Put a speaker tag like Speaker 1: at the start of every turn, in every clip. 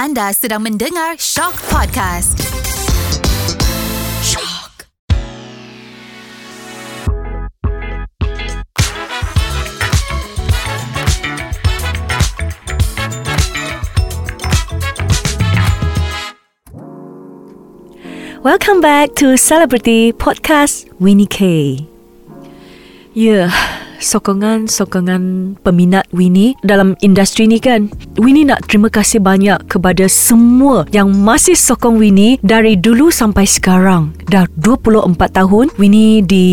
Speaker 1: Anda sedang mendengar Shock Podcast. Shock.
Speaker 2: Welcome back to Celebrity Podcast Winnie K. Yeah, sokongan-sokongan peminat Winnie dalam industri ni kan. Winnie nak terima kasih banyak kepada semua yang masih sokong Winnie dari dulu sampai sekarang. Dah 24 tahun Winnie di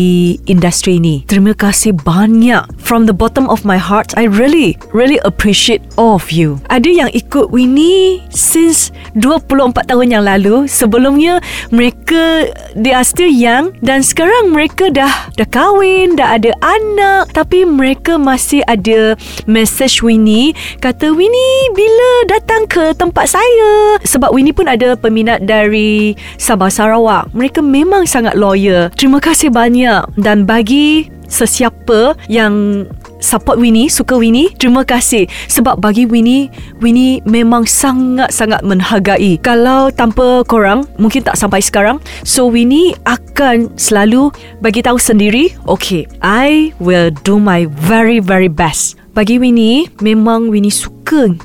Speaker 2: industri ni. Terima kasih banyak. From the bottom of my heart, I really, really appreciate all of you. Ada yang ikut Winnie since 24 tahun yang lalu. Sebelumnya, mereka they are still young dan sekarang mereka dah dah kahwin, dah ada anak tapi mereka masih ada message Winnie. Kata Winnie bila datang ke tempat saya? Sebab Winnie pun ada peminat dari Sabah Sarawak. Mereka memang sangat loyal. Terima kasih banyak. Dan bagi sesiapa yang support Winnie, suka Winnie, terima kasih. Sebab bagi Winnie, Winnie memang sangat-sangat menghargai. Kalau tanpa korang, mungkin tak sampai sekarang. So Winnie akan selalu bagi tahu sendiri, okay, I will do my very very best. Bagi Winnie, memang Winnie suka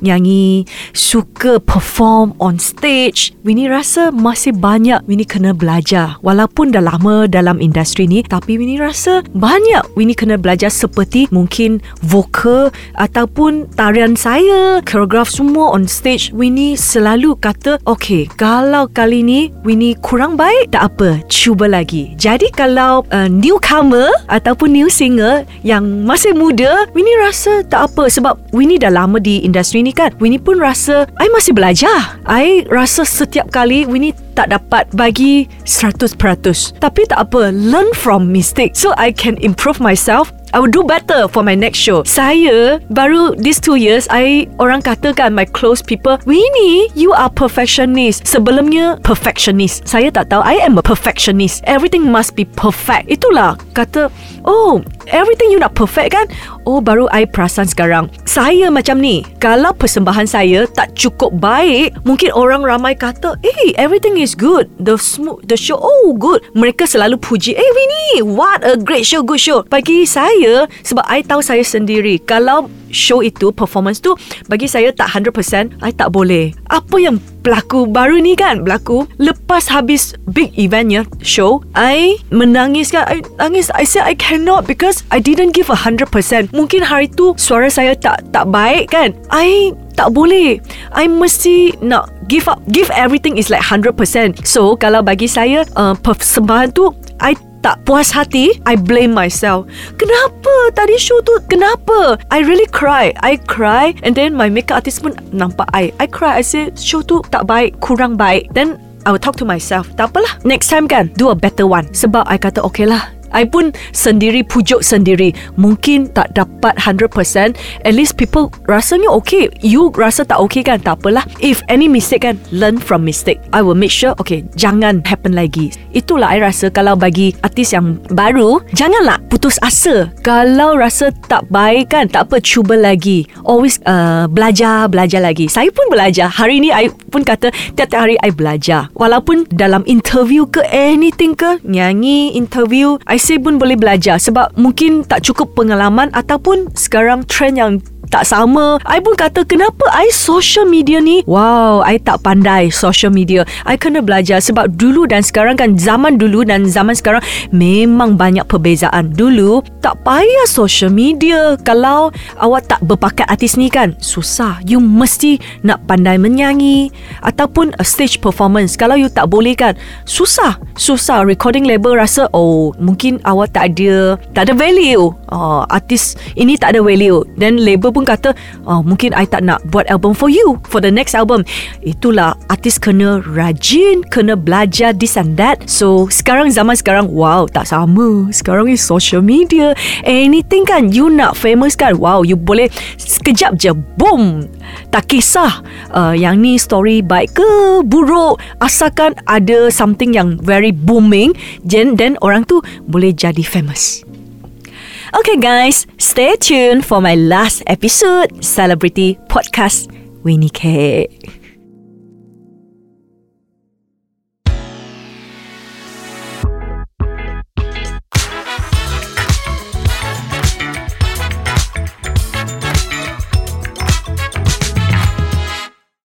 Speaker 2: nyanyi, suka perform on stage. Winnie rasa masih banyak Winnie kena belajar. Walaupun dah lama dalam industri ni, tapi Winnie rasa banyak Winnie kena belajar seperti mungkin vokal ataupun tarian saya, koreograf semua on stage. Winnie selalu kata, okay, kalau kali ni Winnie kurang baik, tak apa, cuba lagi. Jadi kalau uh, newcomer ataupun new singer yang masih muda, Winnie rasa tak apa sebab Winnie dah lama di industri ni kan. Winnie pun rasa I masih belajar. I rasa setiap kali Winnie tak dapat bagi 100%. Tapi tak apa, learn from mistake so I can improve myself I will do better for my next show. Saya baru these two years, I orang katakan my close people, Winnie, you are perfectionist. Sebelumnya perfectionist. Saya tak tahu. I am a perfectionist. Everything must be perfect. Itulah kata, oh, everything you nak perfect kan? Oh, baru I perasan sekarang. Saya macam ni. Kalau persembahan saya tak cukup baik, mungkin orang ramai kata, hey, everything is good. The smooth, the show, oh, good. Mereka selalu puji, hey, Winnie, what a great show, good show. Bagi saya sebab I tahu saya sendiri kalau show itu performance tu bagi saya tak 100% I tak boleh. Apa yang berlaku baru ni kan? Berlaku lepas habis big eventnya show I menangis kan? I nangis. I say I cannot because I didn't give a 100% mungkin hari tu suara saya tak tak baik kan? I tak boleh. I mesti nak give up. Give everything is like 100% so kalau bagi saya uh, persembahan tu I tak puas hati, I blame myself. Kenapa tadi show tu? Kenapa? I really cry. I cry and then my makeup artist pun nampak I. I cry. I say show tu tak baik, kurang baik. Then I will talk to myself. Tak apalah. Next time kan, do a better one. Sebab I kata okay lah. I pun sendiri pujuk sendiri. Mungkin tak dapat 100% At least people rasanya okay. You rasa tak okay kan? Tak apalah. If any mistake kan Learn from mistake. I will make sure Okay Jangan happen lagi. Itulah I rasa Kalau bagi artis yang baru Janganlah putus asa. Kalau rasa tak baik kan Tak apa cuba lagi. Always uh, belajar Belajar lagi. Saya pun belajar. Hari ni I pun kata Tiap-tiap hari I belajar. Walaupun dalam interview ke Anything ke Nyanyi Interview I say pun boleh belajar sebab mungkin tak cukup pengalaman ataupun sekarang trend yang tak sama. I pun kata kenapa I social media ni? Wow, I tak pandai social media. I kena belajar sebab dulu dan sekarang kan zaman dulu dan zaman sekarang memang banyak perbezaan. Dulu tak payah social media. Kalau awak tak berpakat artis ni kan, susah. You mesti nak pandai menyanyi ataupun a stage performance. Kalau you tak boleh kan, susah. Susah. Recording label rasa oh, mungkin awak tak ada tak ada value. Oh, artis ini tak ada value. Then label pun pun kata oh, mungkin I tak nak buat album for you for the next album. Itulah artis kena rajin kena belajar this and that. So sekarang zaman sekarang wow tak sama. Sekarang ni social media anything kan you nak famous kan wow you boleh sekejap je boom tak kisah. Uh, yang ni story baik ke buruk asalkan ada something yang very booming then, then orang tu boleh jadi famous Okay, guys, stay tuned for my last episode Celebrity Podcast Winnie K.